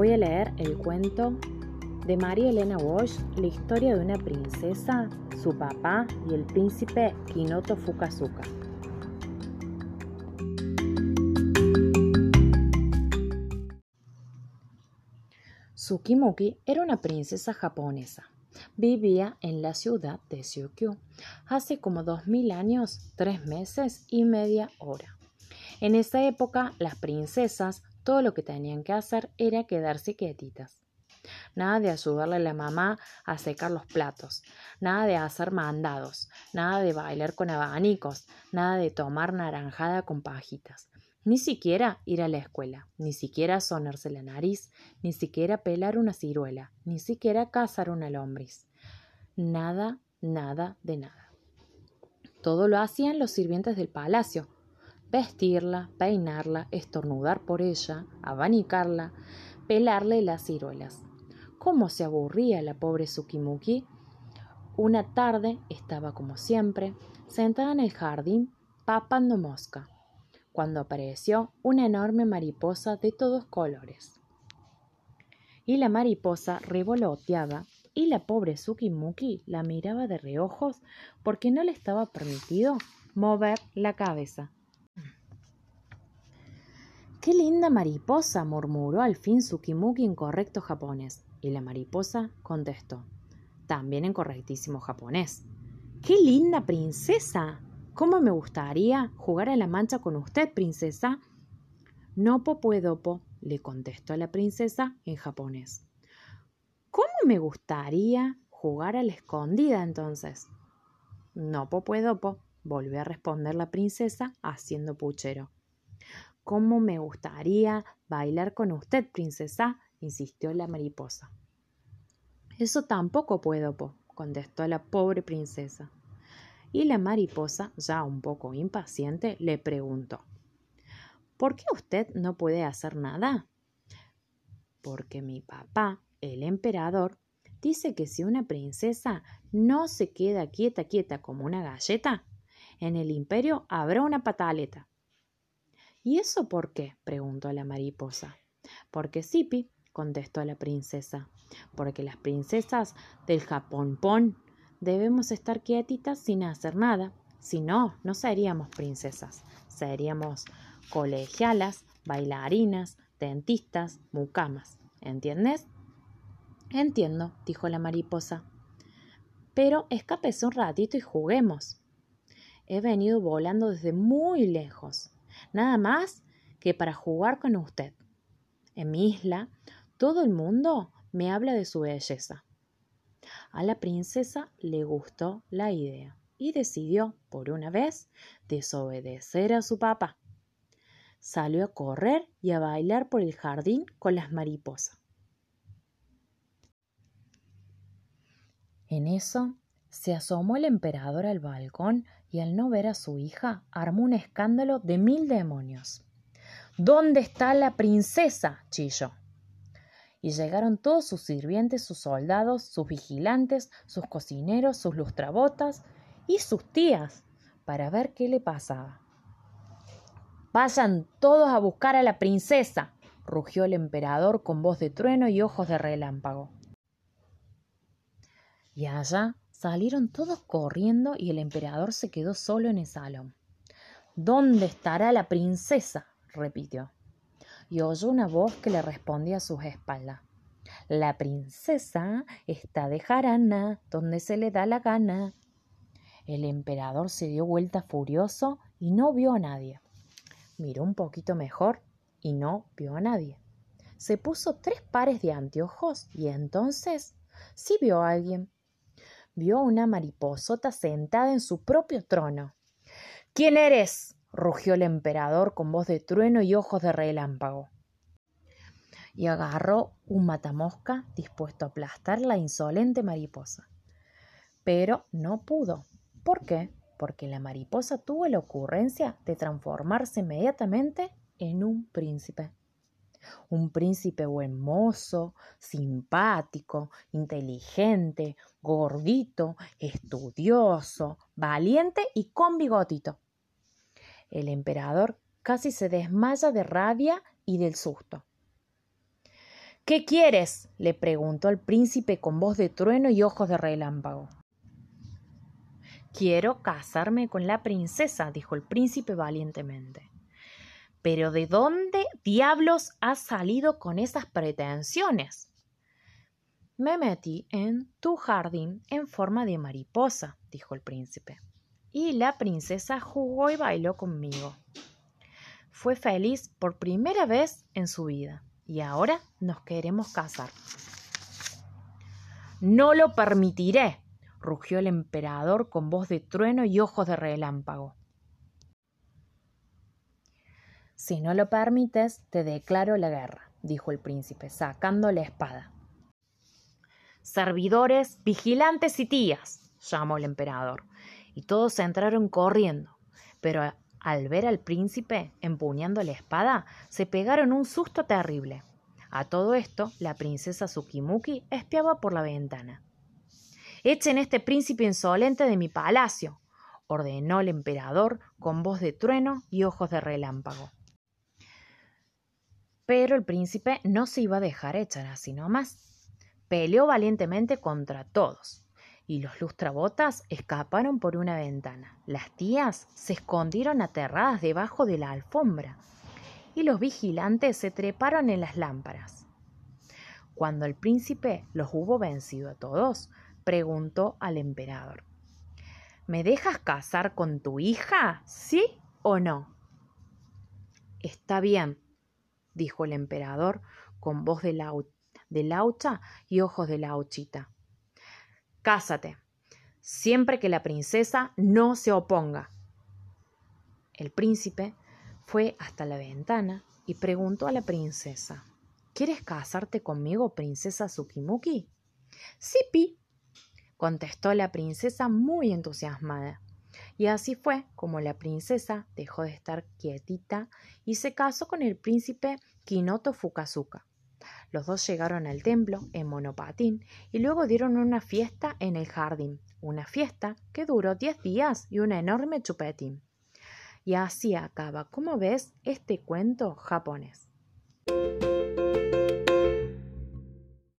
Voy a leer el cuento de María Elena Walsh, la historia de una princesa, su papá y el príncipe Kinoto Fukazuka. Tsukimuki era una princesa japonesa. Vivía en la ciudad de Syukyu hace como dos mil años, tres meses y media hora. En esa época, las princesas todo lo que tenían que hacer era quedarse quietitas. Nada de ayudarle a la mamá a secar los platos, nada de hacer mandados, nada de bailar con abanicos, nada de tomar naranjada con pajitas, ni siquiera ir a la escuela, ni siquiera sonarse la nariz, ni siquiera pelar una ciruela, ni siquiera cazar una lombriz. Nada, nada de nada. Todo lo hacían los sirvientes del palacio. Vestirla, peinarla, estornudar por ella, abanicarla, pelarle las ciruelas. ¿Cómo se aburría la pobre Sukimuki? Una tarde estaba como siempre, sentada en el jardín, papando mosca cuando apareció una enorme mariposa de todos colores. Y la mariposa revoloteaba y la pobre Sukimuki la miraba de reojos porque no le estaba permitido mover la cabeza. ¡Qué linda mariposa! murmuró al fin Sukimuki en correcto japonés. Y la mariposa contestó, también en correctísimo japonés. ¡Qué linda princesa! ¿Cómo me gustaría jugar a la mancha con usted, princesa? No puedo, le contestó la princesa en japonés. ¿Cómo me gustaría jugar a la escondida entonces? No puedo, volvió a responder la princesa haciendo puchero. ¿Cómo me gustaría bailar con usted, princesa? insistió la mariposa. Eso tampoco puedo, contestó la pobre princesa y la mariposa, ya un poco impaciente, le preguntó ¿Por qué usted no puede hacer nada? Porque mi papá, el emperador, dice que si una princesa no se queda quieta, quieta como una galleta, en el imperio habrá una pataleta. ¿Y eso por qué? preguntó la mariposa. Porque Sipi, contestó la princesa, porque las princesas del Japón Pon debemos estar quietitas sin hacer nada. Si no, no seríamos princesas, seríamos colegialas, bailarinas, dentistas, mucamas. ¿Entiendes? Entiendo, dijo la mariposa. Pero escapese un ratito y juguemos. He venido volando desde muy lejos, nada más que para jugar con usted. En mi isla, todo el mundo me habla de su belleza. A la princesa le gustó la idea y decidió, por una vez, desobedecer a su papá. Salió a correr y a bailar por el jardín con las mariposas. En eso se asomó el emperador al balcón y al no ver a su hija armó un escándalo de mil demonios. ¿Dónde está la princesa? chilló y llegaron todos sus sirvientes, sus soldados, sus vigilantes, sus cocineros, sus lustrabotas y sus tías para ver qué le pasaba. Vayan todos a buscar a la princesa, rugió el emperador con voz de trueno y ojos de relámpago. Y allá salieron todos corriendo y el emperador se quedó solo en el salón. ¿Dónde estará la princesa? repitió y oyó una voz que le respondía a sus espaldas. La princesa está de jarana, donde se le da la gana. El emperador se dio vuelta furioso y no vio a nadie. Miró un poquito mejor y no vio a nadie. Se puso tres pares de anteojos y entonces sí vio a alguien. Vio una mariposota sentada en su propio trono. ¿Quién eres? rugió el emperador con voz de trueno y ojos de relámpago. Y agarró un matamosca dispuesto a aplastar la insolente mariposa. Pero no pudo. ¿Por qué? Porque la mariposa tuvo la ocurrencia de transformarse inmediatamente en un príncipe. Un príncipe buen mozo, simpático, inteligente, gordito, estudioso, valiente y con bigotito. El emperador casi se desmaya de rabia y del susto. ¿Qué quieres? le preguntó el príncipe con voz de trueno y ojos de relámpago. Quiero casarme con la princesa, dijo el príncipe valientemente. Pero ¿de dónde diablos has salido con esas pretensiones? Me metí en tu jardín en forma de mariposa, dijo el príncipe. Y la princesa jugó y bailó conmigo. Fue feliz por primera vez en su vida y ahora nos queremos casar. No lo permitiré, rugió el emperador con voz de trueno y ojos de relámpago. Si no lo permites, te declaro la guerra, dijo el príncipe, sacando la espada. Servidores, vigilantes y tías, llamó el emperador, y todos entraron corriendo, pero al ver al príncipe empuñando la espada, se pegaron un susto terrible. A todo esto, la princesa Tsukimuki espiaba por la ventana. Echen este príncipe insolente de mi palacio, ordenó el emperador con voz de trueno y ojos de relámpago. Pero el príncipe no se iba a dejar echar así nomás. Peleó valientemente contra todos, y los lustrabotas escaparon por una ventana. Las tías se escondieron aterradas debajo de la alfombra y los vigilantes se treparon en las lámparas. Cuando el príncipe los hubo vencido a todos, preguntó al emperador ¿Me dejas casar con tu hija? ¿Sí o no? Está bien, dijo el emperador con voz de, de laucha y ojos de lauchita. Cásate, siempre que la princesa no se oponga. El príncipe fue hasta la ventana y preguntó a la princesa ¿Quieres casarte conmigo, princesa Tsukimuki? Sí, Pi, contestó la princesa muy entusiasmada. Y así fue como la princesa dejó de estar quietita y se casó con el príncipe Kinoto Fukazuka. Los dos llegaron al templo en monopatín y luego dieron una fiesta en el jardín, una fiesta que duró diez días y un enorme chupetín. Y así acaba, como ves, este cuento japonés.